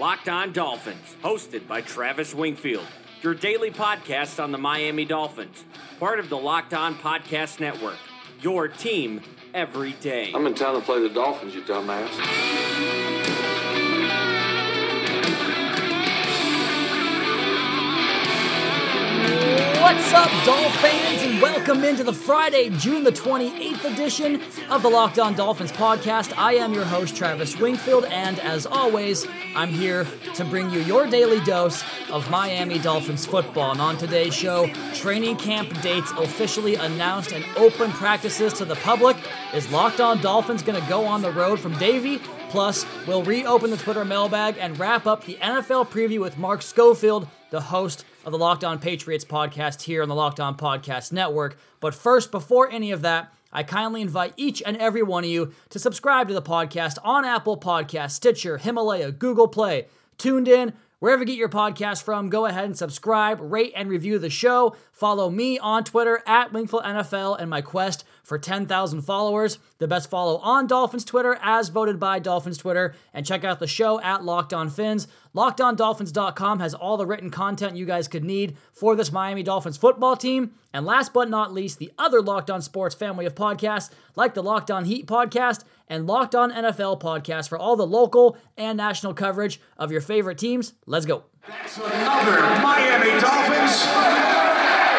Locked On Dolphins, hosted by Travis Wingfield, your daily podcast on the Miami Dolphins, part of the Locked On Podcast Network. Your team every day. I'm in town to play the Dolphins, you dumbass. What's up, Dolph fans, and welcome into the Friday, June the 28th edition of the Locked On Dolphins podcast. I am your host, Travis Wingfield, and as always, I'm here to bring you your daily dose of Miami Dolphins football. And on today's show, training camp dates officially announced and open practices to the public. Is Locked On Dolphins going to go on the road from Davie? Plus, we'll reopen the Twitter mailbag and wrap up the NFL preview with Mark Schofield, the host of the Locked On Patriots podcast here on the Locked On Podcast Network. But first, before any of that, I kindly invite each and every one of you to subscribe to the podcast on Apple Podcasts, Stitcher, Himalaya, Google Play, TuneIn, Wherever you get your podcast from, go ahead and subscribe, rate, and review the show. Follow me on Twitter at Wingfield NFL and my quest for 10,000 followers. The best follow on Dolphins Twitter, as voted by Dolphins Twitter. And check out the show at Locked On Fins. LockedOnDolphins.com has all the written content you guys could need for this Miami Dolphins football team. And last but not least, the other Locked On Sports family of podcasts, like the Locked On Heat podcast and Locked On NFL podcast for all the local and national coverage of your favorite teams. Let's go. That's another Miami Dolphins.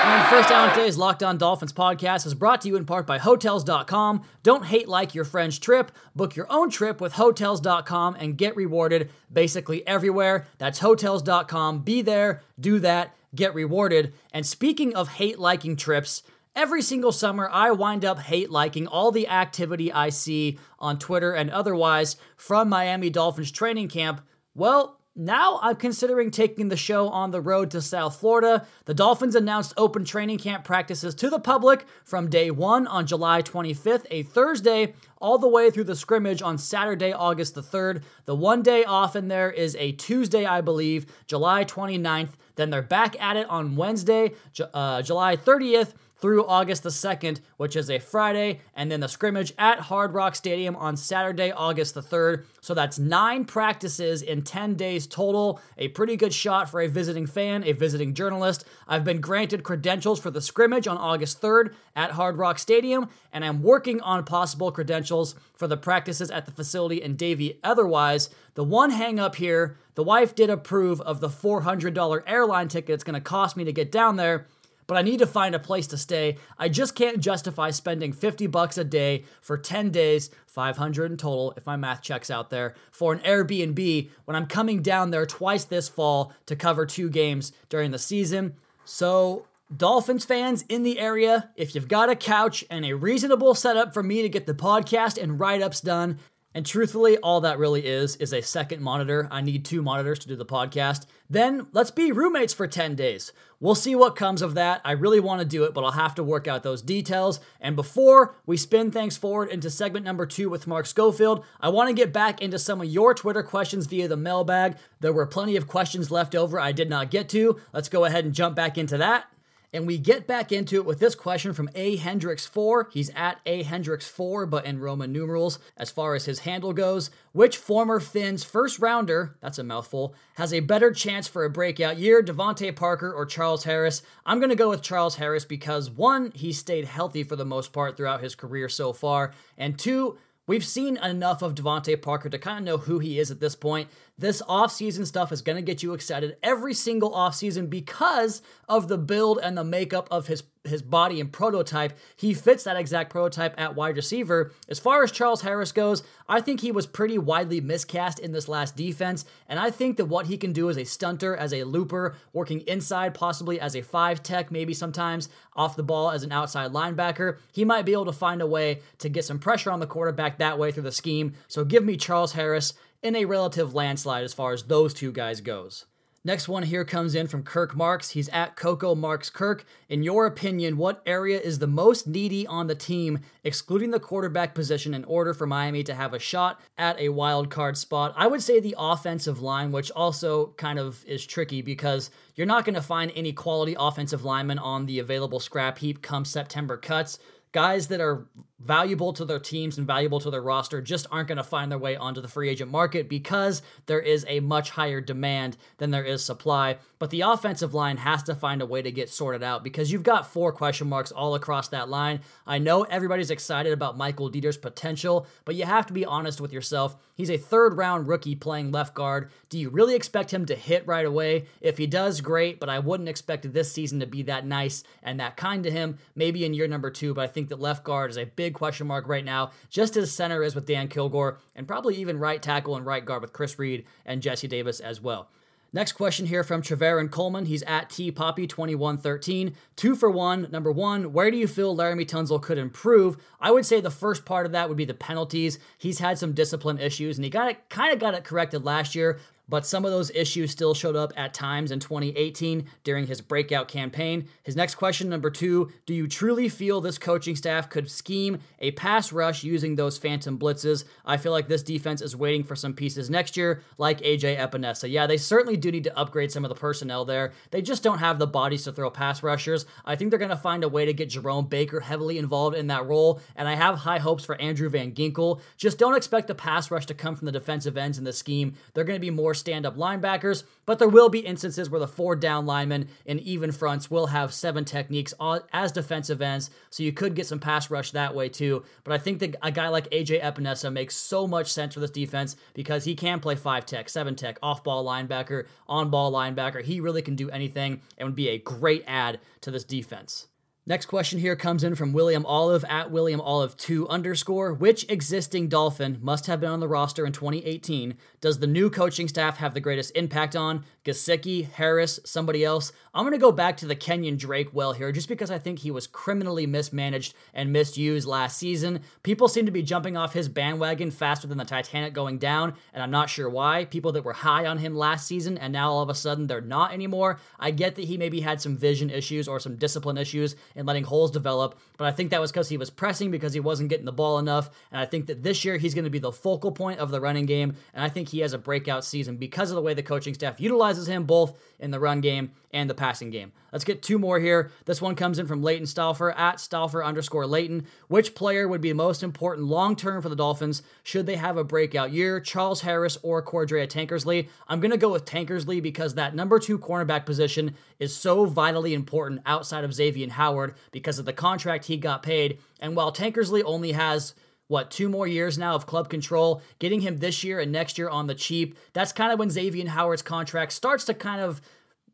And first down today's Locked On Dolphins podcast is brought to you in part by Hotels.com. Don't hate like your friend's trip. Book your own trip with Hotels.com and get rewarded basically everywhere. That's Hotels.com. Be there, do that, get rewarded. And speaking of hate liking trips, Every single summer, I wind up hate liking all the activity I see on Twitter and otherwise from Miami Dolphins training camp. Well, now I'm considering taking the show on the road to South Florida. The Dolphins announced open training camp practices to the public from day one on July 25th, a Thursday, all the way through the scrimmage on Saturday, August the 3rd. The one day off in there is a Tuesday, I believe, July 29th. Then they're back at it on Wednesday, uh, July 30th through August the 2nd, which is a Friday, and then the scrimmage at Hard Rock Stadium on Saturday, August the 3rd. So that's nine practices in 10 days total. A pretty good shot for a visiting fan, a visiting journalist. I've been granted credentials for the scrimmage on August 3rd at Hard Rock Stadium, and I'm working on possible credentials for the practices at the facility in Davie. Otherwise, the one hang up here, the wife did approve of the $400 airline ticket it's going to cost me to get down there but I need to find a place to stay. I just can't justify spending 50 bucks a day for 10 days, 500 in total if my math checks out there, for an Airbnb when I'm coming down there twice this fall to cover two games during the season. So, Dolphins fans in the area, if you've got a couch and a reasonable setup for me to get the podcast and write ups done, and truthfully, all that really is is a second monitor. I need two monitors to do the podcast. Then let's be roommates for 10 days. We'll see what comes of that. I really want to do it, but I'll have to work out those details. And before we spin things forward into segment number two with Mark Schofield, I want to get back into some of your Twitter questions via the mailbag. There were plenty of questions left over I did not get to. Let's go ahead and jump back into that. And we get back into it with this question from A Hendrix4. He's at A Hendrix4, but in Roman numerals as far as his handle goes. Which former Fins first rounder, that's a mouthful, has a better chance for a breakout year, DeVante Parker or Charles Harris? I'm going to go with Charles Harris because one, he stayed healthy for the most part throughout his career so far, and two, We've seen enough of DeVante Parker to kind of know who he is at this point. This offseason stuff is going to get you excited every single offseason because of the build and the makeup of his his body and prototype. He fits that exact prototype at wide receiver. As far as Charles Harris goes, I think he was pretty widely miscast in this last defense, and I think that what he can do as a stunter, as a looper, working inside, possibly as a five tech, maybe sometimes off the ball as an outside linebacker, he might be able to find a way to get some pressure on the quarterback that way through the scheme. So give me Charles Harris in a relative landslide as far as those two guys goes. Next one here comes in from Kirk Marks. He's at Coco Marks Kirk. In your opinion, what area is the most needy on the team, excluding the quarterback position, in order for Miami to have a shot at a wild card spot? I would say the offensive line, which also kind of is tricky because you're not going to find any quality offensive linemen on the available scrap heap come September cuts guys that are valuable to their teams and valuable to their roster just aren't going to find their way onto the free agent market because there is a much higher demand than there is supply. But the offensive line has to find a way to get sorted out because you've got four question marks all across that line. I know everybody's excited about Michael Deiter's potential, but you have to be honest with yourself. He's a third round rookie playing left guard. Do you really expect him to hit right away? If he does, great, but I wouldn't expect this season to be that nice and that kind to him. Maybe in year number two, but I think that left guard is a big question mark right now, just as center is with Dan Kilgore, and probably even right tackle and right guard with Chris Reed and Jesse Davis as well. Next question here from Treveron Coleman. He's at T Poppy 2113. Two for one. Number one, where do you feel Laremy Tunsil could improve? I would say the first part of that would be the penalties. He's had some discipline issues and he got it kind of got it corrected last year, but some of those issues still showed up at times in 2018 during his breakout campaign. His next question, number two Do you truly feel this coaching staff could scheme a pass rush using those phantom blitzes? I feel like this defense is waiting for some pieces next year, like AJ Epenesa. Yeah, they certainly do need to upgrade some of the personnel there. They just don't have the bodies to throw pass rushers. I think they're going to find a way to get Jerome Baker heavily involved in that role, and I have high hopes for Andrew Van Ginkel. Just don't expect the pass rush to come from the defensive ends in the scheme. They're going to be more stand up linebackers, but there will be instances where the four down linemen in even fronts will have seven techniques as defensive ends, so you could get some pass rush that way too. But I think that a guy like AJ Epenesa makes so much sense for this defense because he can play five tech, seven tech, off ball linebacker, on ball linebacker. He really can do anything and would be a great add to this defense. Next question here comes in from William Olive at William Olive 2 underscore. Which existing Dolphin must have been on the roster in 2018 does the new coaching staff have the greatest impact on? Gesicki, Harris, somebody else? I'm going to go back to the Kenyon Drake well here just because I think he was criminally mismanaged and misused last season. People seem to be jumping off his bandwagon faster than the Titanic going down, and I'm not sure why. People that were high on him last season and now all of a sudden they're not anymore. I get that he maybe had some vision issues or some discipline issues and letting holes develop. But I think that was because he was pressing because he wasn't getting the ball enough. And I think that this year he's going to be the focal point of the running game. And I think he has a breakout season because of the way the coaching staff utilizes him both in the run game and the passing game. Let's get two more here. This one comes in from Leighton Stauffer at Stauffer underscore Leighton. Which player would be most important long term for the Dolphins should they have a breakout year? Charles Harris or Cordrea Tankersley? I'm going to go with Tankersley because that number two cornerback position is so vitally important outside of Xavier Howard because of the contract he got paid. And while Tankersley only has what, two more years now of club control, getting him this year and next year on the cheap. That's kind of when Xavier Howard's contract starts to kind of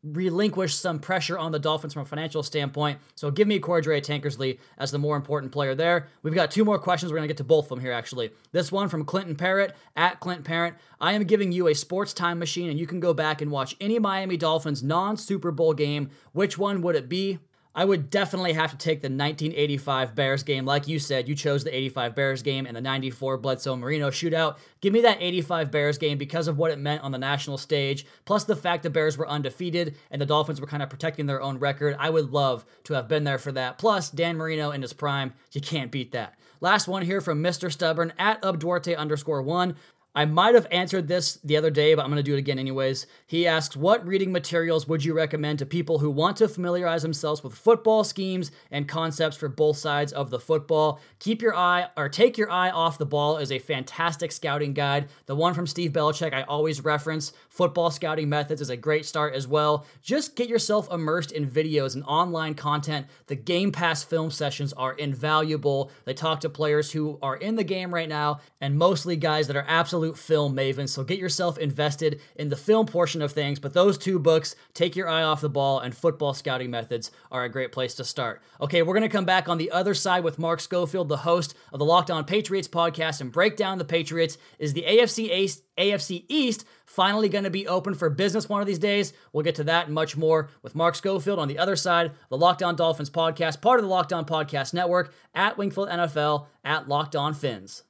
relinquish some pressure on the Dolphins from a financial standpoint. So give me Cordrea Tankersley as the more important player there. We've got two more questions. We're going to get to both of them here, actually. This one from Clinton Parrott at Clint Parrott. I am giving you a sports time machine, and you can go back and watch any Miami Dolphins non Super Bowl game. Which one would it be? I would definitely have to take the 1985 Bears game. Like you said, you chose the 85 Bears game and the 94 Bledsoe Marino shootout. Give me that 85 Bears game because of what it meant on the national stage, plus the fact the Bears were undefeated and the Dolphins were kind of protecting their own record. I would love to have been there for that. Plus, Dan Marino in his prime, you can't beat that. Last one here from Mr. Stubborn at UbDuarte underscore one. I might have answered this the other day, but I'm going to do it again anyways. He asks, What reading materials would you recommend to people who want to familiarize themselves with football schemes and concepts for both sides of the football? Keep your eye or take your eye off the ball is a fantastic scouting guide. The one from Steve Belichick I always reference. Football scouting methods is a great start as well. Just get yourself immersed in videos and online content. The Game Pass film sessions are invaluable. They talk to players who are in the game right now and mostly guys that are absolutely absolute film maven, so get yourself invested in the film portion of things. But those two books, Take Your Eye Off the Ball and Football Scouting Methods, are a great place to start. Okay, we're going to come back on the other side with Mark Schofield, the host of the Locked On Patriots podcast, and break down the Patriots. Is the AFC East, AFC East finally going to be open for business one of these days? We'll get to that and much more with Mark Schofield on the other side, the Locked On Dolphins podcast, part of the Locked On Podcast Network, at Wingfield NFL, at Locked On Fins.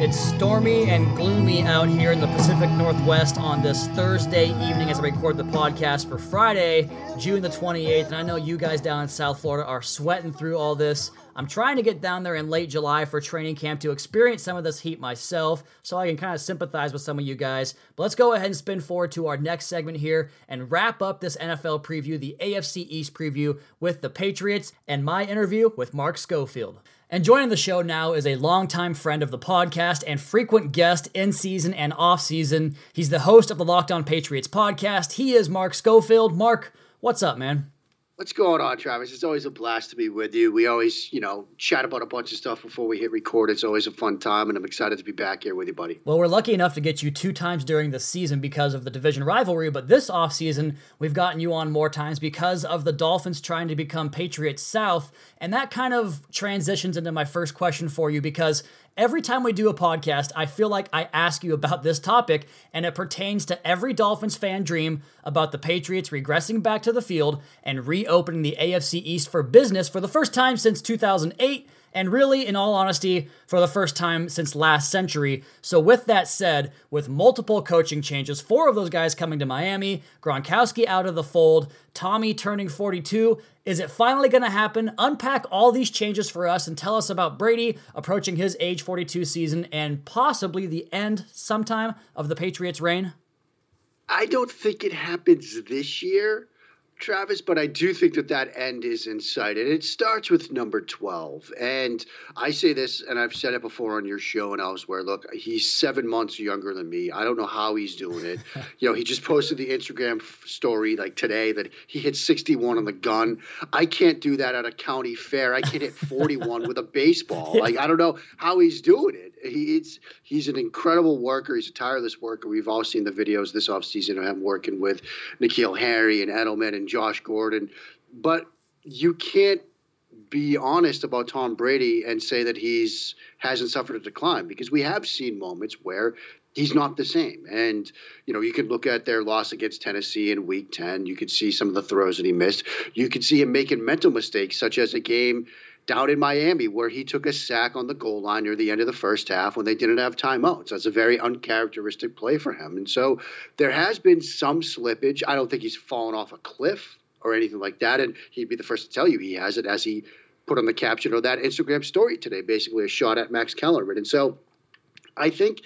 It's stormy and gloomy out here in the Pacific Northwest on this Thursday evening as I record the podcast for Friday, June the 28th. And I know you guys down in South Florida are sweating through all this. I'm trying to get down there in late July for training camp to experience some of this heat myself so I can kind of sympathize with some of you guys. But let's go ahead and spin forward to our next segment here and wrap up this NFL preview, the AFC East preview with the Patriots and my interview with Mark Schofield. And joining the show now is a longtime friend of the podcast and frequent guest in season and off season. He's the host of the Locked On Patriots podcast. He is Mark Schofield. Mark, what's up, man? What's going on, Travis? It's always a blast to be with you. We always, you know, chat about a bunch of stuff before we hit record. It's always a fun time, and I'm excited to be back here with you, buddy. Well, we're lucky enough to get you two times during the season because of the division rivalry, but this offseason, we've gotten you on more times because of the Dolphins trying to become Patriots South. And that kind of transitions into my first question for you because every time we do a podcast, I feel like I ask you about this topic, and it pertains to every Dolphins fan dream about the Patriots regressing back to the field and reopening the AFC East for business for the first time since 2008 and really, in all honesty, for the first time since last century. So, with that said, with multiple coaching changes, four of those guys coming to Miami, Gronkowski out of the fold, Tommy turning 42, is it finally going to happen? Unpack all these changes for us and tell us about Brady approaching his age 42 season and possibly the end sometime of the Patriots' reign. I don't think it happens this year. Travis, but I do think that that end is in sight. And it starts with number 12. And I say this, and I've said it before on your show and elsewhere. Look, he's seven months younger than me. I don't know how he's doing it. you know, he just posted the Instagram story like today that he hit 61 on the gun. I can't do that at a county fair. I can't hit 41 with a baseball. Like, I don't know how he's doing it. He's he's an incredible worker. He's a tireless worker. We've all seen the videos this offseason of him working with N'Keal Harry and Edelman and Josh Gordon. But you can't be honest about Tom Brady and say that he's hasn't suffered a decline because we have seen moments where he's not the same. And you know, you could look at their loss against Tennessee in Week Ten. You could see some of the throws that he missed. You could see him making mental mistakes, such as a game down in Miami where he took a sack on the goal line near the end of the first half when they didn't have timeouts. That's a very uncharacteristic play for him. And so there has been some slippage. I don't think he's fallen off a cliff or anything like that. And he'd be the first to tell you he has it as he put on the caption of that Instagram story today, basically a shot at Max Kellerman. And so I think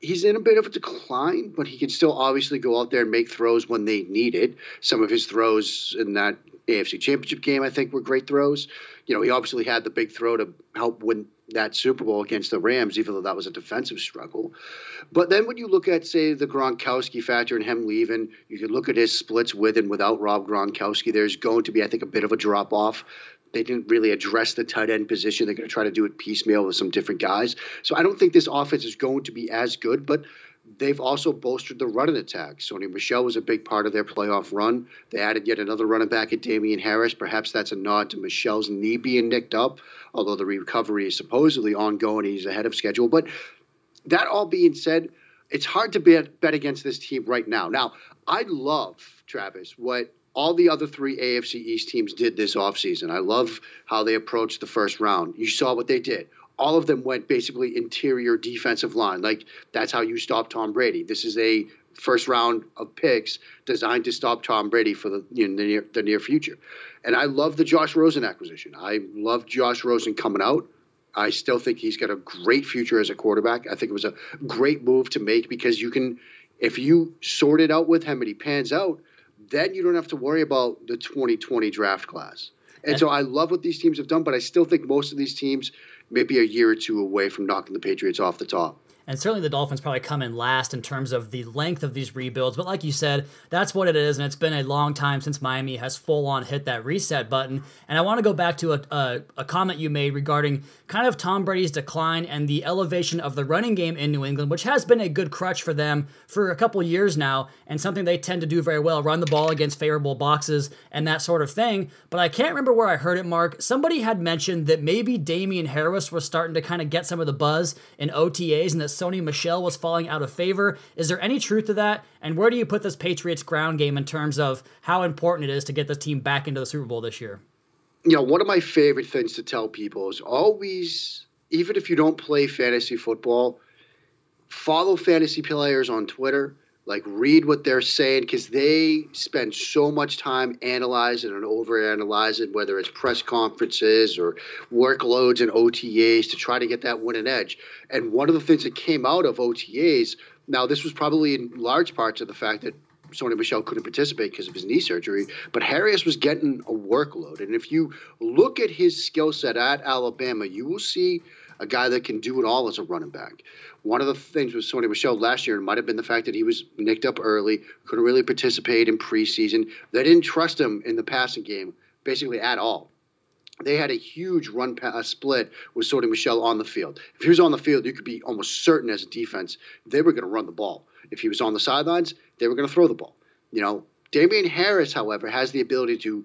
he's in a bit of a decline, but he can still obviously go out there and make throws when they need it. Some of his throws in that AFC Championship game, I think, were great throws. You know, he obviously had the big throw to help win that Super Bowl against the Rams, even though that was a defensive struggle. But then when you look at, say, the Gronkowski factor and him leaving, you can look at his splits with and without Rob Gronkowski. There's going to be, I think, a bit of a drop off. They didn't really address the tight end position. They're going to try to do it piecemeal with some different guys. So I don't think this offense is going to be as good, but they've also bolstered the running attack. Sony Michel was a big part of their playoff run. They added yet another running back at Damien Harris. Perhaps that's a nod to Michel's knee being nicked up, although the recovery is supposedly ongoing. He's ahead of schedule. But that all being said, it's hard to bet, bet against this team right now. Now, I love, Travis, what all the other three AFC East teams did this offseason. I love how they approached the first round. You saw what they did all of them went basically interior defensive line. Like that's how you stop Tom Brady. This is a first round of picks designed to stop Tom Brady for the you know, the, near, the near future. And I love the Josh Rosen acquisition. I love Josh Rosen coming out. I still think he's got a great future as a quarterback. I think it was a great move to make because you can, if you sort it out with him and he pans out, then you don't have to worry about the 2020 draft class. And so I love what these teams have done, but I still think most of these teams maybe a year or two away from knocking the Patriots off the top. And certainly the Dolphins probably come in last in terms of the length of these rebuilds. But like you said, that's what it is. And it's been a long time since Miami has full on hit that reset button. And I want to go back to a, a, a, comment you made regarding kind of Tom Brady's decline and the elevation of the running game in New England, which has been a good crutch for them for a couple years now and something they tend to do very well run the ball against favorable boxes and that sort of thing. But I can't remember where I heard it, Mark. Somebody had mentioned that maybe Damien Harris was starting to kind of get some of the buzz in OTAs and that Sony Michel was falling out of favor. Is there any truth to that? And where do you put this Patriots ground game in terms of how important it is to get this team back into the Super Bowl this year? You know, one of my favorite things to tell people is always, even if you don't play fantasy football, follow fantasy players on Twitter, Like read what they're saying because they spend so much time analyzing and overanalyzing, whether it's press conferences or workloads and OTAs to try to get that winning edge. And one of the things that came out of OTAs, now this was probably in large part to the fact that Sony Michel couldn't participate because of his knee surgery, but Harris was getting a workload. And if you look at his skill set at Alabama, you will see a guy that can do it all as a running back. One of the things with Sony Michel last year might have been the fact that he was nicked up early, couldn't really participate in preseason. They didn't trust him in the passing game basically at all. They had a huge run pass uh, split with Sony Michel on the field. If he was on the field, you could be almost certain as a defense they were going to run the ball. If he was on the sidelines, they were going to throw the ball. You know, Damien Harris, however, has the ability to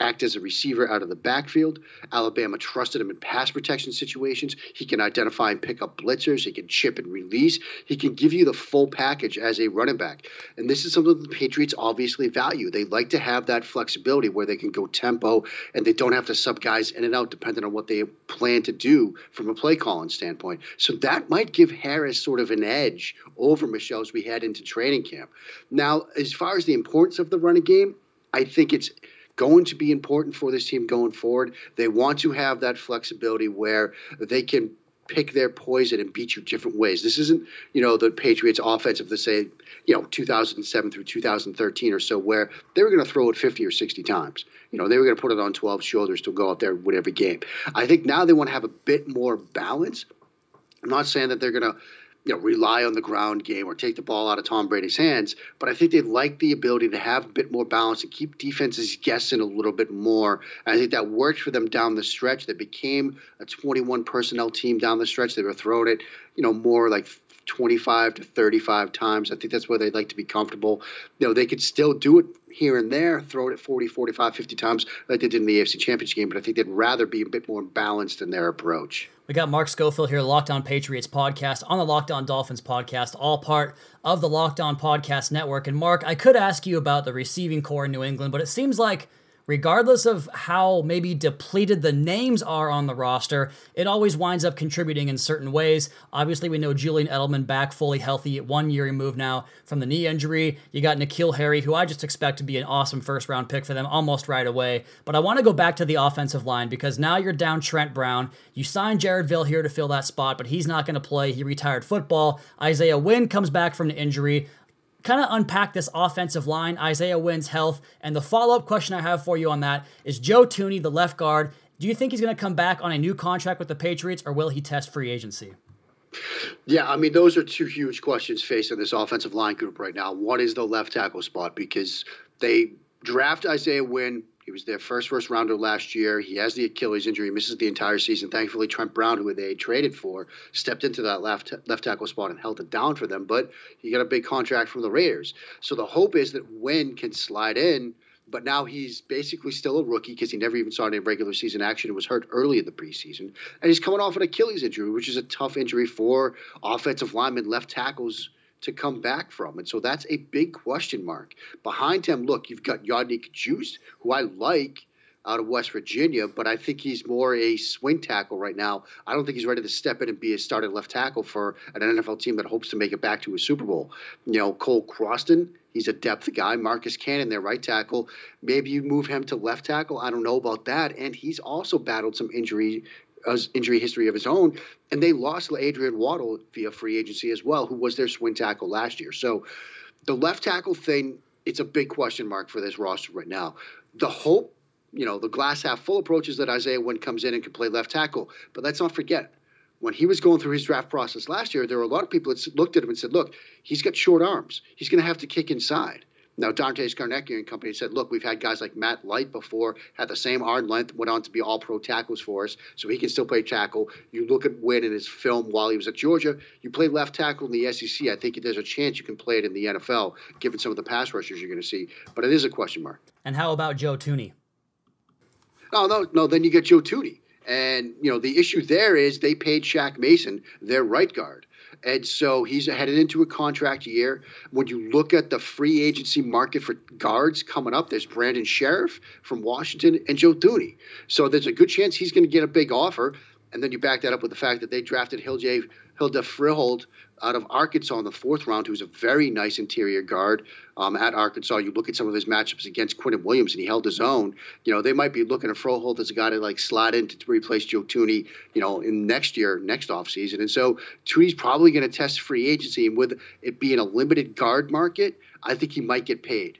act as a receiver out of the backfield. Alabama trusted him in pass protection situations. He can identify and pick up blitzers. He can chip and release. He can give you the full package as a running back. And this is something the Patriots obviously value. They like to have that flexibility where they can go tempo and they don't have to sub guys in and out depending on what they plan to do from a play calling standpoint. So that might give Harris sort of an edge over Michel as we head into training camp. Now, as far as the importance of the running game, I think it's – going to be important for this team going forward. They want to have that flexibility where they can pick their poison and beat you different ways. This isn't, you know, the Patriots offense of the say, you know, 2007 through 2013 or so, where they were going to throw it 50 or 60 times. You know, they were going to put it on 12 shoulders to go out there and win every game. I think now they want to have a bit more balance. I'm not saying that they're going to you know, rely on the ground game or take the ball out of Tom Brady's hands. But I think they like the ability to have a bit more balance and keep defenses guessing a little bit more. And I think that worked for them down the stretch. They became a 21 personnel team down the stretch. They were throwing it, you know, more like 25 to 35 times. I think that's where they'd like to be comfortable. You know, they could still do it here and there, throw it at 40, 45, 50 times like they did in the AFC Championship game, but I think they'd rather be a bit more balanced in their approach. We got Mark Schofield here, Locked On Patriots podcast on the Locked On Dolphins podcast, all part of the Locked On Podcast Network. And Mark, I could ask you about the receiving corps in New England, but it seems like – regardless of how maybe depleted the names are on the roster, it always winds up contributing in certain ways. Obviously, we know Julian Edelman back fully healthy, one year removed now from the knee injury. You got N'Keal Harry, who I just expect to be an awesome first round pick for them almost right away. But I want to go back to the offensive line because now you're down Trent Brown. You signed Jared Veldheer here to fill that spot, but he's not going to play. He retired football. Isaiah Wynn comes back from the injury kind of unpack this offensive line, Isaiah Wynn's health. And the follow up question I have for you on that is Joe Thuney, the left guard. Do you think he's going to come back on a new contract with the Patriots or will he test free agency? Yeah, I mean, those are two huge questions facing this offensive line group right now. One is the left tackle spot because they draft Isaiah Wynn he was their first first rounder last year. He has the Achilles injury, misses the entire season. Thankfully, Trent Brown, who they traded for, stepped into that left left tackle spot and held it down for them. But he got a big contract from the Raiders. So the hope is that Wynn can slide in. But now he's basically still a rookie because he never even saw any regular season action and was hurt early in the preseason. And he's coming off an Achilles injury, which is a tough injury for offensive linemen, left tackles to come back from. And so that's a big question mark. Behind him, look, you've got Yodny Cajuste, who I like out of West Virginia, but I think he's more a swing tackle right now. I don't think he's ready to step in and be a starting left tackle for an NFL team that hopes to make it back to a Super Bowl. You know, Cole Croston, he's a depth guy. Marcus Cannon, their right tackle. Maybe you move him to left tackle. I don't know about that. And he's also battled some injury injury history of his own, and they lost Adrian Waddle via free agency as well, who was their swing tackle last year. So the left tackle thing, it's a big question mark for this roster right now. The hope, you know, the glass half full approach is that Isaiah Wynn comes in and can play left tackle. But let's not forget, when he was going through his draft process last year, there were a lot of people that looked at him and said, look, he's got short arms. He's going to have to kick inside. Now, Dante Scarnecchia and company said, look, we've had guys like Matt Light before, had the same arm length, went on to be all pro tackles for us, so he can still play tackle. You look at Wynn in his film while he was at Georgia, you play left tackle in the SEC. I think there's a chance you can play it in the NFL, given some of the pass rushers you're going to see. But it is a question mark. And how about Joe Thuney? No, no, no. Then you get Joe Thuney. And, you know, the issue there is they paid Shaq Mason, their right guard. And so he's headed into a contract year. When you look at the free agency market for guards coming up, there's Brandon Scherff from Washington and Joe Thuney. So there's a good chance he's going to get a big offer. And then you back that up with the fact that they drafted Hilde Hilda Froholdt out of Arkansas in the fourth round, who's a very nice interior guard um, at Arkansas. You look at some of his matchups against Quinnen Williams, and he held his own. You know, they might be looking at Froholdt as a guy to like slide in to replace Joe Thuney, you know, in next year, next offseason. And so Thuney's probably going to test free agency, and with it being a limited guard market, I think he might get paid.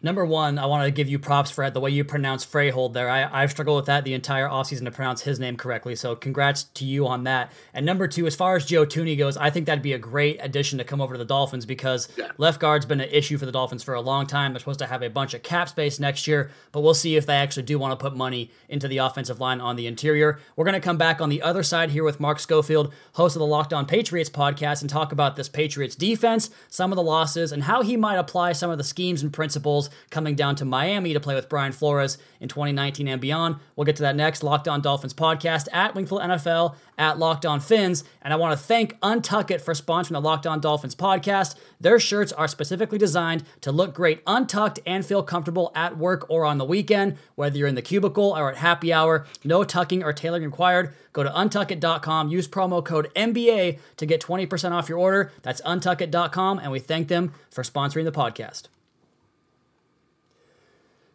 Number one, I want to give you props for the way you pronounce Froholdt there. I, I've struggled with that the entire offseason to pronounce his name correctly, so congrats to you on that. And number two, as far as Joe Thuney goes, I think that'd be a great addition to come over to the Dolphins because yeah. left guard's been an issue for the Dolphins for a long time. They're supposed to have a bunch of cap space next year, but we'll see if they actually do want to put money into the offensive line on the interior. We're going to come back on the other side here with Mark Schofield, host of the Locked On Patriots podcast, and talk about this Patriots defense, some of the losses, and how he might apply some of the schemes and principles coming down to Miami to play with Brian Flores in 2019 and beyond. We'll get to that next. Locked On Dolphins podcast at Wingfield NFL at Locked On Fins. And I want to thank Untuck It for sponsoring the Locked On Dolphins podcast. Their shirts are specifically designed to look great untucked and feel comfortable at work or on the weekend, whether you're in the cubicle or at happy hour. No tucking or tailoring required. Go to untuckit.com, use promo code MBA to get 20% off your order. That's untuckit.com, and we thank them for sponsoring the podcast.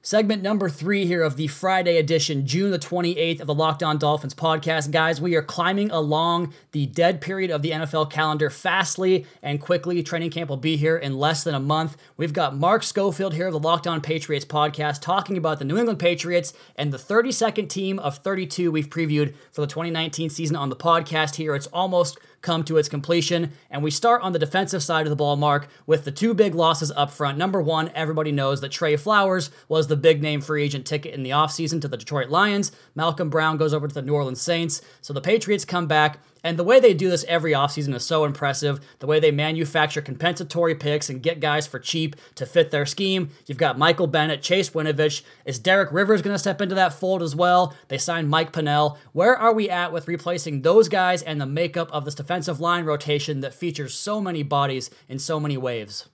Segment number three here of the Friday edition, June the 28th of the Locked On Dolphins podcast. Guys, we are climbing along the dead period of the NFL calendar fastly and quickly. Training camp will be here in less than a month. We've got Mark Schofield here of the Locked On Patriots podcast talking about the New England Patriots and the 32nd team of 32 we've previewed for the 2019 season on the podcast here. It's almost come to its completion. And we start on the defensive side of the ball, Mark, with the two big losses up front. Number one, everybody knows that Trey Flowers was the big name free agent ticket in the offseason to the Detroit Lions. Malcolm Brown goes over to the New Orleans Saints. So the Patriots come back and the way they do this every offseason is so impressive. The way they manufacture compensatory picks and get guys for cheap to fit their scheme. You've got Michael Bennett, Chase Winovich. Is Derek Rivers going to step into that fold as well? They signed Mike Pennel. Where are we at with replacing those guys and the makeup of this defensive line rotation that features so many bodies in so many waves?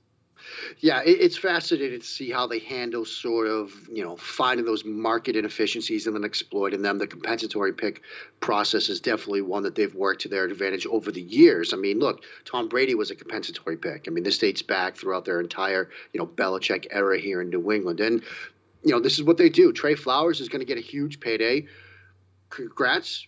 Yeah, it, it's fascinating to see how they handle sort of, you know, finding those market inefficiencies and then exploiting them. The compensatory pick process is definitely one that they've worked to their advantage over the years. I mean, look, Tom Brady was a compensatory pick. I mean, this dates back throughout their entire, you know, Belichick era here in New England. And, you know, this is what they do. Trey Flowers is going to get a huge payday. Congrats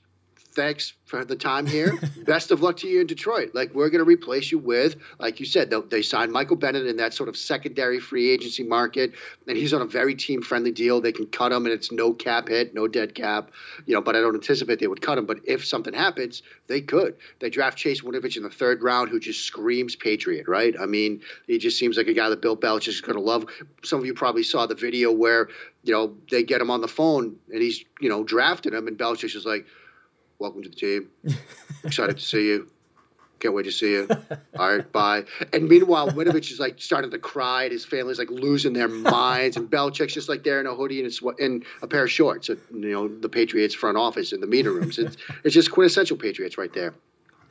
thanks for the time here. Best of luck to you in Detroit. Like we're going to replace you with, like you said, they signed Michael Bennett in that sort of secondary free agency market, and he's on a very team friendly deal. They can cut him, and it's no cap hit, no dead cap, you know. But I don't anticipate they would cut him. But if something happens, they could. They draft Chase Winovich in the third round, who just screams Patriot, right? I mean, he just seems like a guy that Bill Belichick is going to love. Some of you probably saw the video where you know they get him on the phone and he's you know drafting him, and Belichick's just like welcome to the team. Excited to see you. Can't wait to see you. All right, bye. And meanwhile, Winovich is like starting to cry, and his family's like losing their minds, and Belichick's just like there in a hoodie and a, in a pair of shorts. you know, the Patriots front office in the meeting rooms. It's, it's just quintessential Patriots right there.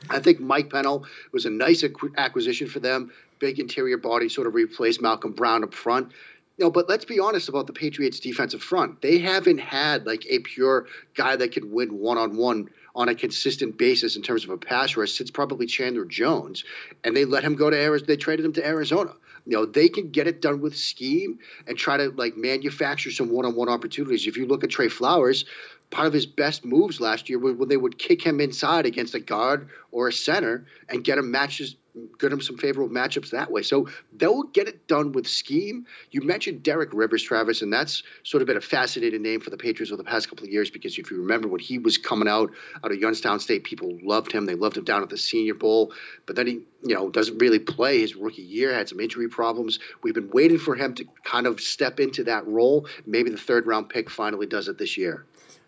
I think Mike Pennel was a nice acquisition for them. Big interior body, sort of replaced Malcolm Brown up front. You know, but let's be honest about the Patriots' defensive front. They haven't had like a pure guy that can win one on one on a consistent basis in terms of a pass rush since probably Chandler Jones, and they let him go to Arizona. They traded him to Arizona. You know, they can get it done with scheme and try to like manufacture some one-on-one opportunities. If you look at Trey Flowers, part of his best moves last year was when they would kick him inside against a guard or a center and get him matches get them some favorable matchups that way. So they'll get it done with scheme. You mentioned Derek Rivers, Travis, and that's sort of been a fascinating name for the Patriots over the past couple of years because if you remember when he was coming out out of Youngstown State, people loved him. They loved him down at the Senior Bowl, but then he, you know, doesn't really play his rookie year. Had some injury problems. We've been waiting for him to kind of step into that role. Maybe the third round pick finally does it this year.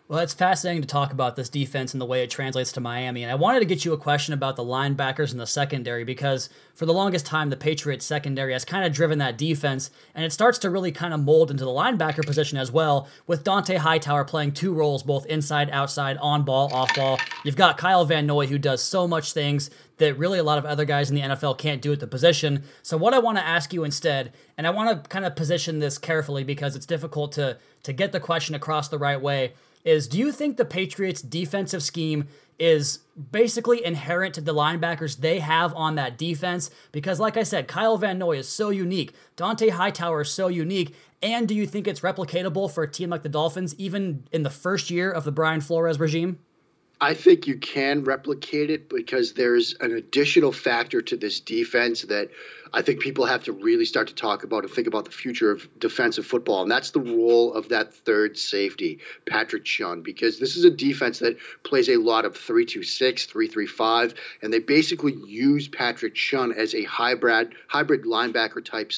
Well, it's fascinating to talk about this defense and the way it translates to Miami. And I wanted to get you a question about the linebackers and the secondary because for the longest time, the Patriots secondary has kind of driven that defense, and it starts to really kind of mold into the linebacker position as well, with Dont'a Hightower playing two roles, both inside, outside, on ball, off ball. You've got Kyle Van Noy, who does so much things that really a lot of other guys in the NFL can't do at the position. So what I want to ask you instead, and I want to kind of position this carefully because it's difficult to to get the question across the right way is do you think the Patriots' defensive scheme is basically inherent to the linebackers they have on that defense? Because, like I said, Kyle Van Noy is so unique, Dont'a Hightower is so unique. And do you think it's replicatable for a team like the Dolphins, even in the first year of the Brian Flores regime? I think you can replicate it because there's an additional factor to this defense that I think people have to really start to talk about and think about the future of defensive football. And that's the role of that third safety, Patrick Chung, because this is a defense that plays a lot of 326, 335, and they basically use Patrick Chung as a hybrid hybrid linebacker type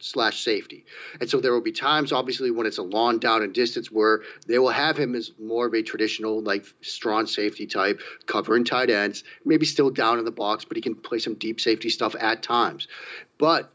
slash safety. And so there will be times, obviously, when it's a long down and distance where they will have him as more of a traditional, like strong safety type, covering tight ends, maybe still down in the box, but he can play some deep safety stuff at times. But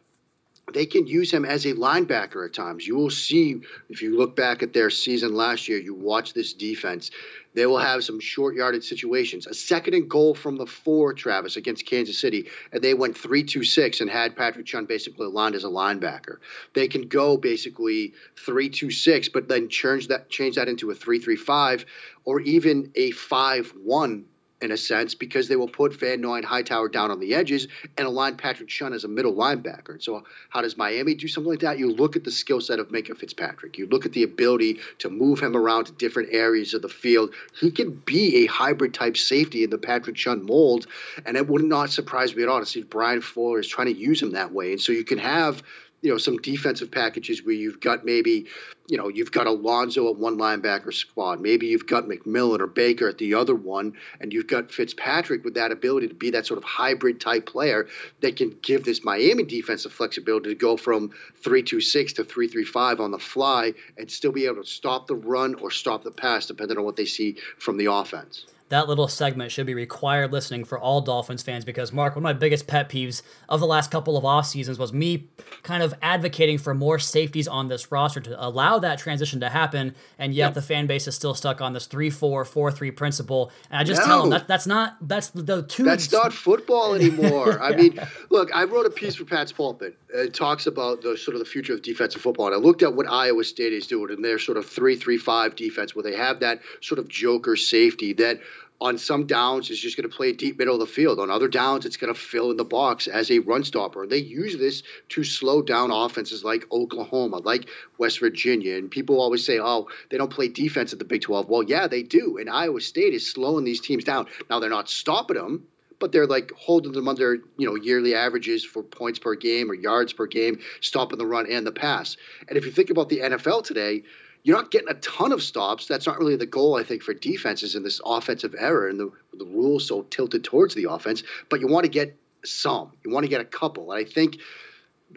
they can use him as a linebacker at times. You will see if you look back at their season last year, you watch this defense, they will have some short yarded situations. A second and goal from the four, Travis, against Kansas City, and they went 3 2 6 and had Patrick Chung basically lined as a linebacker. They can go basically 3 2 6, but then change that, change that into a 3 3 5 or even a 5 1 in a sense because they will put Van Noy and Hightower down on the edges and align Patrick Chung as a middle linebacker. And so, how does Miami do something like that? You look at the skill set of Minkah Fitzpatrick. You look at the ability to move him around to different areas of the field. He can be a hybrid type safety in the Patrick Chung mold, and it would not surprise me at all to see Brian Flores is trying to use him that way. And so you can have you know some defensive packages where you've got maybe you know you've got Alonzo at one linebacker squad, maybe you've got McMillan or Baker at the other one, and you've got Fitzpatrick with that ability to be that sort of hybrid type player that can give this Miami defense the flexibility to go from three two six to three three five on the fly and still be able to stop the run or stop the pass depending on what they see from the offense that little segment should be required listening for all Dolphins fans because Mark, one of my biggest pet peeves of the last couple of off seasons was me kind of advocating for more safeties on this roster to allow that transition to happen, and yet yep. the fan base is still stuck on this 3-4-4-3 principle. And I just no. tell them that that's not that's the two That's not football anymore. I mean, look, I wrote a piece for Pat's pulpit. It talks about the sort of the future of defensive football, and I looked at what Iowa State is doing in their sort of 3-3-5 defense where they have that sort of joker safety that on some downs is just going to play deep middle of the field. On other downs, it's going to fill in the box as a run stopper. They use this to slow down offenses like Oklahoma, like West Virginia. And people always say, oh, they don't play defense at the Big 12. Well, yeah, they do. And Iowa State is slowing these teams down. Now, they're not stopping them but they're like holding them under you know yearly averages for points per game or yards per game, stopping the run and the pass. And if you think about the NFL today, you're not getting a ton of stops. That's not really the goal, I think, for defenses in this offensive era and the, the rules so tilted towards the offense. But you want to get some. You want to get a couple. And I think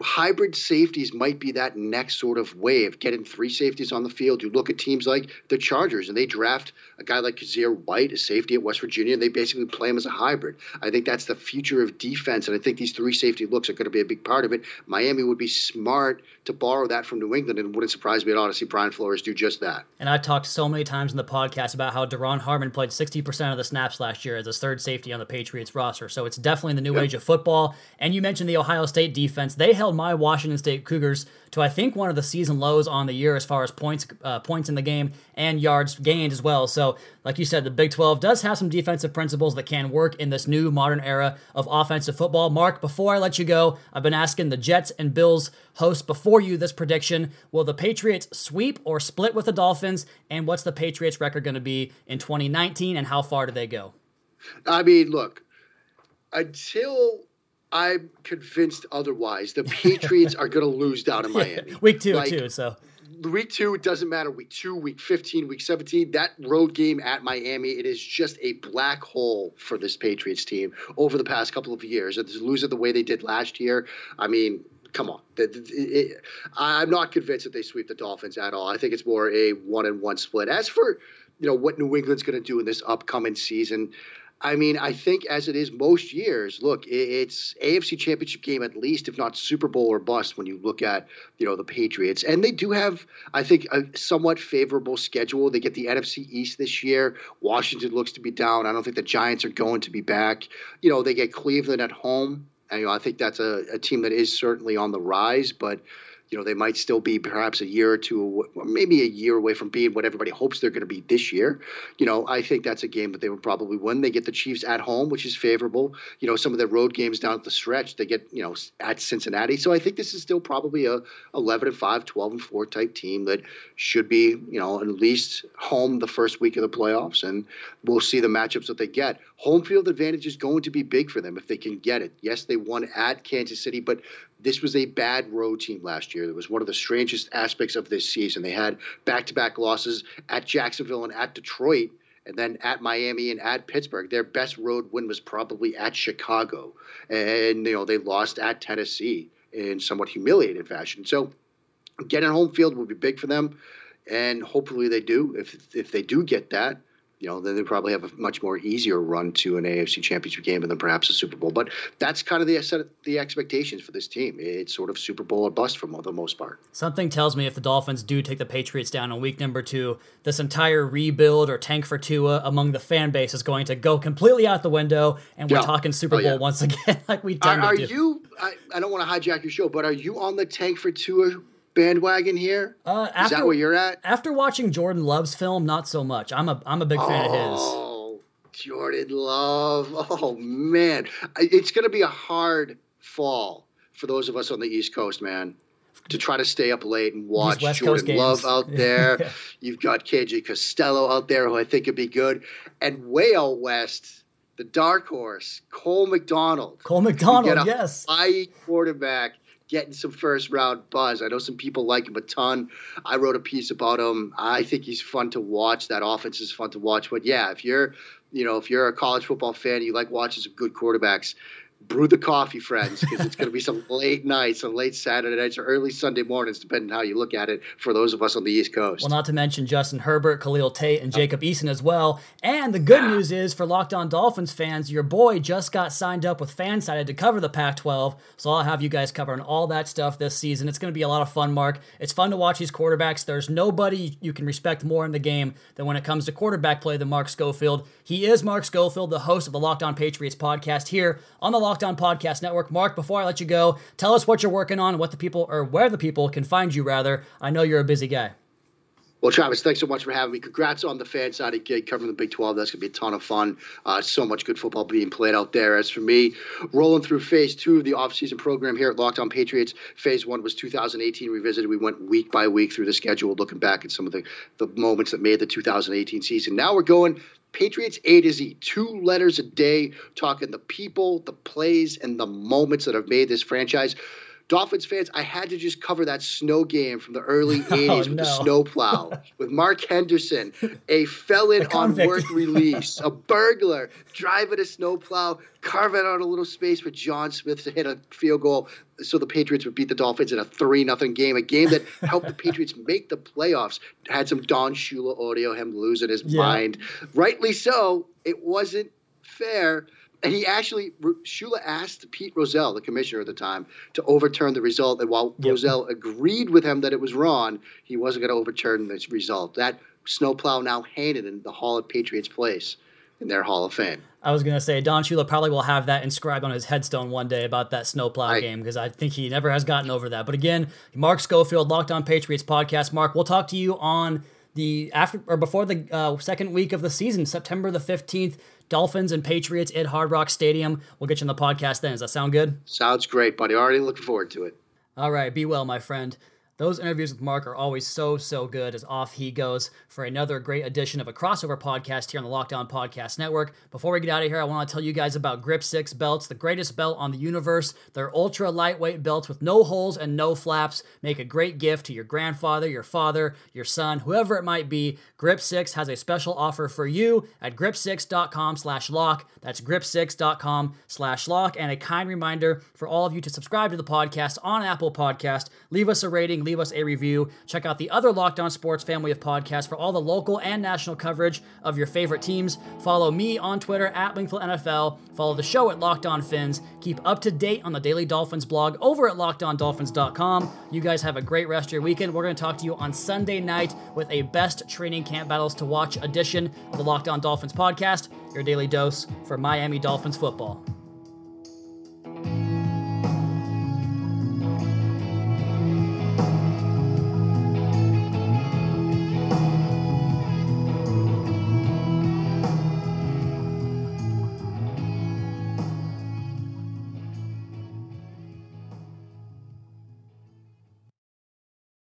hybrid safeties might be that next sort of wave. Getting three safeties on the field. You look at teams like the Chargers, and they draft a guy like Kyzir White, a safety at West Virginia, and they basically play him as a hybrid. I think that's the future of defense, and I think these three safety looks are going to be a big part of it. Miami would be smart to borrow that from New England, and it wouldn't surprise me at all to see Brian Flores do just that. And I've talked so many times in the podcast about how Duron Harmon played 60% of the snaps last year as a third safety on the Patriots roster, so it's definitely the new yep. age of football. And you mentioned the Iowa State defense; they held my Washington State Cougars to I think one of the season lows on the year as far as points uh, points in the game and yards gained as well. So, like you said, the Big 12 does have some defensive principles that can work in this new modern era of offensive football. Mark, before I let you go, I've been asking the Jets and Bills hosts before you this prediction: Will the Patriots sweep or split with the Dolphins? And what's the Patriots record going to be in 2019? And how far do they go? I mean, look, until I'm convinced otherwise. The Patriots are going to lose down in Miami. week two, like, too. So week two, it doesn't matter. Week two, week 15, week 17, that road game at Miami, it is just a black hole for this Patriots team over the past couple of years. And to lose it the way they did last year, I mean, come on. It, it, I'm not convinced that they sweep the Dolphins at all. I think it's more a one and one split. As for you know what New England's going to do in this upcoming season, I mean, I think as it is most years, look, it's AFC Championship game at least, if not Super Bowl or bust. When you look at you know the Patriots, and they do have, I think, a somewhat favorable schedule. They get the NFC East this year. Washington looks to be down. I don't think the Giants are going to be back. You know, they get Cleveland at home. And, you know, I think that's a, a team that is certainly on the rise, but You know, they might still be perhaps a year or two, maybe a year away from being what everybody hopes they're going to be this year. You know, I think that's a game that they would probably win. They get the Chiefs at home, which is favorable. You know, some of their road games down at the stretch, they get, you know, at Cincinnati. So I think this is still probably a 11 and 5, 12 and 4 type team that should be, you know, at least home the first week of the playoffs. And we'll see the matchups that they get. Home field advantage is going to be big for them if they can get it. Yes, they won at Kansas City, but this was a bad road team last year. It was one of the strangest aspects of this season. They had back to back losses at Jacksonville and at Detroit, and then at Miami and at Pittsburgh. Their best road win was probably at Chicago. And, you know, they lost at Tennessee in somewhat humiliated fashion. So getting home field would be big for them. And hopefully they do. If if they do get that, you know, then they probably have a much more easier run to an AFC Championship game and then perhaps a Super Bowl. But that's kind of the set the expectations for this team. It's sort of Super Bowl or bust for the most part. Something tells me if the Dolphins do take the Patriots down in week number two, this entire rebuild or tank for Tua among the fan base is going to go completely out the window, and we're yeah. talking Super oh, Bowl yeah. once again, like we tend are, to are do. you? I, I don't want to hijack your show, but are you on the tank for Tua bandwagon here? Uh, after, Is that where you're at? After watching Jordan Love's film, not so much. I'm a I'm a big fan oh, of his. Oh, Jordan Love. Oh man, it's going to be a hard fall for those of us on the East Coast, man. To try to stay up late and watch Jordan Love out there. You've got KJ Costello out there, who I think could be good, and way out west the dark horse, Cole McDonald. Cole McDonald, yes. Hawaii quarterback getting some first round buzz. I know some people like him a ton. I wrote a piece about him. I think he's fun to watch. That offense is fun to watch. But yeah, if you're, you know, if you're a college football fan, you like watching some good quarterbacks brew the coffee, friends, because it's going to be some late nights, some late Saturday nights, or early Sunday mornings, depending how you look at it. For those of us on the East Coast. Well, not to mention Justin Herbert, Khalil Tate, and Jacob Eason as well. And the good news is for Locked On Dolphins fans, your boy just got signed up with FanSided to cover the Pac-12. So I'll have you guys covering all that stuff this season. It's going to be a lot of fun, Mark. It's fun to watch these quarterbacks. There's nobody you can respect more in the game than when it comes to quarterback play than Mark Schofield. He is Mark Schofield, the host of the Locked On Patriots podcast here on the Locked On Podcast Network. Mark, before I let you go, tell us what you're working on, what the people or where the people can find you. Rather, I know you're a busy guy. Well, Travis, thanks so much for having me. Congrats on the fan FanSided gig covering the Big 12. That's going to be a ton of fun. Uh, so much good football being played out there. As for me, rolling through phase two of the offseason program here at Locked On Patriots. Phase one was 2018 revisited. We went week by week through the schedule, looking back at some of the, the moments that made the 2018 season. Now we're going Patriots A to Z, two letters a day, talking the people, the plays, and the moments that have made this franchise. Dolphins fans, I had to just cover that snow game from the early 80s oh, with no. the snowplow, with Mark Henderson, a felon on work release, a burglar, driving a snowplow, carving out a little space for John Smith to hit a field goal so the Patriots would beat the Dolphins in a 3 nothing game, a game that helped the Patriots make the playoffs. Had some Don Shula audio, him losing his yeah. mind. Rightly so. It wasn't fair and he actually Shula asked Pete Rozelle, the commissioner at the time, to overturn the result. And while yep. Rozelle agreed with him that it was wrong, he wasn't going to overturn this result. That snowplow now handed in the Hall of Patriots place in their Hall of Fame. I was gonna say Don Shula probably will have that inscribed on his headstone one day about that snowplow I, game because I think he never has gotten over that. But again, Mark Schofield, Locked On Patriots podcast. Mark, we'll talk to you on the after or before the uh, second week of the season, September the fifteenth. Dolphins and Patriots at Hard Rock Stadium. We'll get you on the podcast then. Does that sound good? Sounds great, buddy. Already looking forward to it. All right. Be well, my friend. Those interviews with Mark are always so, so good as off he goes for another great edition of a crossover podcast here on the Locked On Podcast Network. Before we get out of here, I want to tell you guys about Grip 6 belts, the greatest belt on the universe. They're ultra lightweight belts with no holes and no flaps. Make a great gift to your grandfather, your father, your son, whoever it might be. Grip 6 has a special offer for you at grip6.com slash lock. That's grip6.com slash lock. And a kind reminder for all of you to subscribe to the podcast on Apple Podcast. Leave us a rating leave us a review. Check out the other Locked On Sports family of podcasts for all the local and national coverage of your favorite teams. Follow me on Twitter at Wingfield NFL. Follow the show at Locked On Fins. Keep up to date on the Daily Dolphins blog over at LockedOnDolphins.com. You guys have a great rest of your weekend. We're going to talk to you on Sunday night with a best training camp battles to watch edition of the Locked On Dolphins podcast, your daily dose for Miami Dolphins football.